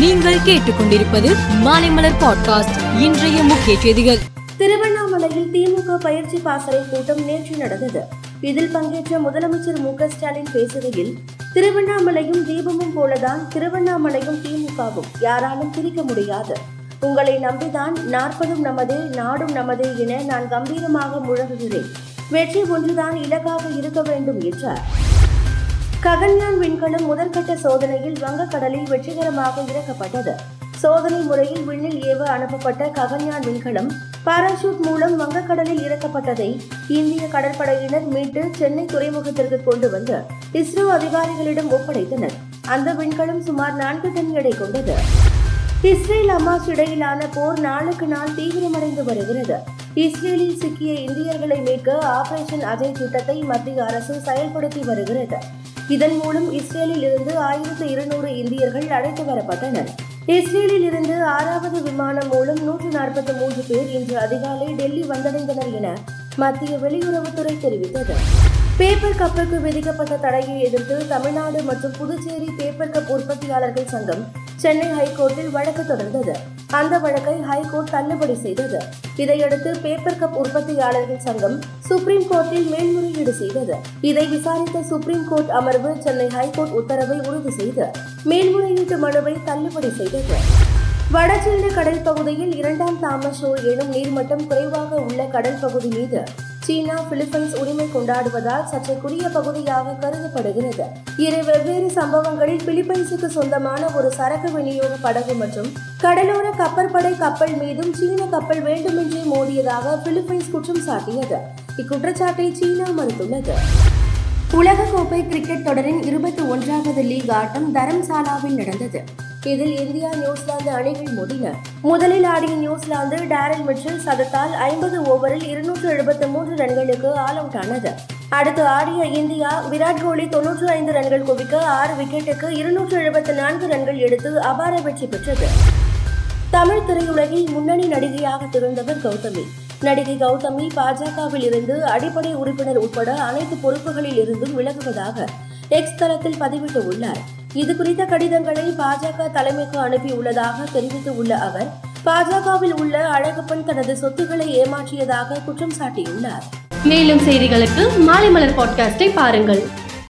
நீங்கள் கேட்டுக்கொண்டிருப்பது மாலைமலர் பாட்காஸ்ட். இன்றைய முக்கிய செய்திகள். திருவண்ணாமலையில் திமுக பயிற்சி பாசறை கூட்டம் நேற்று நடந்தது. இதில் பங்கேற்ற முதலமைச்சர் மு க ஸ்டாலின் பேசுகையில் திருவண்ணாமலையும் தீபமும் போலதான் திருவண்ணாமலையும் திமுகவும் யாராலும் பிரிக்க முடியாது. உங்களை நம்பிதான் நாற்பதும் நமதே நாடும் நமதே என நான் கம்பீரமாக முழங்குகிறேன். வெற்றி ஒன்றுதான் இலக்காக இருக்க வேண்டும் என்றார். ககன்யான் விண்கலம் முதற்கட்ட சோதனையில் வங்கக்கடலில் வெற்றிகரமாக இறக்கப்பட்டது. சோதனை முறையில் விண்ணில் ஏவ அனுப்பப்பட்ட ககன்யான் விண்கலம் பாராசூட் மூலம் வங்கக்கடலில் இறக்கப்பட்டதை இந்திய கடற்படையினர் மீட்டு சென்னை துறைமுகத்திற்கு கொண்டு வந்து இஸ்ரோ அதிகாரிகளிடம் ஒப்படைத்தனர். அந்த விண்கலம் சுமார் நான்கு டன் எடை கொண்டது. இஸ்ரேல் அமாஸ் இடையிலான போர் நாளுக்கு நாள் தீவிரமடைந்து வருகிறது. இஸ்ரேலில் சிக்கிய இந்தியர்களை மீட்க ஆபரேஷன் அஜய் திட்டத்தை மத்திய அரசு செயல்படுத்தி வருகிறது. இதன் மூலம் இஸ்ரேலில் இருந்து ஆயிரத்து இருநூறு இந்தியர்கள் அழைத்து வரப்பட்டனர். இஸ்ரேலில் இருந்து ஆறாவது விமானம் மூலம் நூற்று நாற்பத்தி மூன்று பேர் இன்று அதிகாலை டெல்லி வந்தடைந்தனர் என மத்திய வெளியுறவுத்துறை தெரிவித்தது. பேப்பர் கப்புக்கு விதிக்கப்பட்ட தடையை எதிர்த்து தமிழ்நாடு மற்றும் புதுச்சேரி பேப்பர் கப் உற்பத்தியாளர்கள் சங்கம் சென்னை ஹைகோர்ட்டில் வழக்கு தொடர்ந்தது. அந்த வழக்கை ஹைகோர்ட் தள்ளுபடி செய்தது. இதையடுத்து பேப்பர் கப் உற்பத்தியாளர்கள் சங்கம் சுப்ரீம் கோர்ட்டில் மேல்முறையீடு செய்தது. இதை விசாரித்த சுப்ரீம் கோர்ட் அமர்வு சென்னை ஹைகோர்ட் உத்தரவை உறுதி செய்து மேல்முறையீட்டு மனுவை தள்ளுபடி செய்தது. வடசீன கடல் பகுதியில் இரண்டாம் தாமஸ் எனும் நீர்மட்டம் குறைவாக உள்ள கடல் பகுதி மீது சீனா பிலிப்பைன்ஸ் உரிமை கொண்டாடுவதால் சர்ச்சைக்குரிய பகுதியாக கருதப்படுகிறது. இரு வெவ்வேறு சம்பவங்களில் பிலிப்பைன்ஸுக்கு சொந்தமான ஒரு சரக்கு விநியோக படகு மற்றும் கடலோர கப்பற்படை கப்பல் மீதும் சீன கப்பல் வேண்டுமென்றே மோதியதாக பிலிப்பைன்ஸ் குற்றம் சாட்டியது. இக்குற்றச்சாட்டை சீனா மறுத்துள்ளது. உலகக்கோப்பை கிரிக்கெட் தொடரின் இருபத்தி ஒன்றாவது லீக் ஆட்டம் தரம்சாலாவில் நடந்தது. இதில் இந்தியா நியூசிலாந்து அணிகள் மோதின. முதலில் ஆடிய நியூசிலாந்து டேரல் மிச்சல் சதத்தால் ஐம்பது ஓவரில் இருநூற்று எழுபத்தி மூன்று ரன்களுக்கு ஆல் அவுட் ஆனது. அடுத்து ஆடிய இந்தியா விராட் கோலி தொன்னூற்று ஐந்து ரன்கள் குவிக்க ஆறு விக்கெட்டுக்கு இருநூற்று எழுபத்தி நான்கு ரன்கள் எடுத்து அபார வெற்றி பெற்றது. தமிழ் திரையுலகில் முன்னணி நடிகையாக திகழ்ந்தவர் கௌதமி. நடிகை கௌதமி பாஜகவில் இருந்து அடிப்படை உறுப்பினர் உட்பட அனைத்து பொறுப்புகளில் இருந்தும் விலகுவதாக எக்ஸ் தளத்தில் பதிவிட்டு உள்ளார். இது குறித்த கடிதங்களை பாஜக தலைமைக்கு அனுப்பியுள்ளதாக தெரிவித்துள்ள அவர் பாஜகவில் உள்ள அழகப்பன் தனது சொத்துக்களை ஏமாற்றியதாக குற்றம் சாட்டியுள்ளார். மேலும் செய்திகளுக்கு மாலை மலர் பாட்காஸ்டை பாருங்கள்.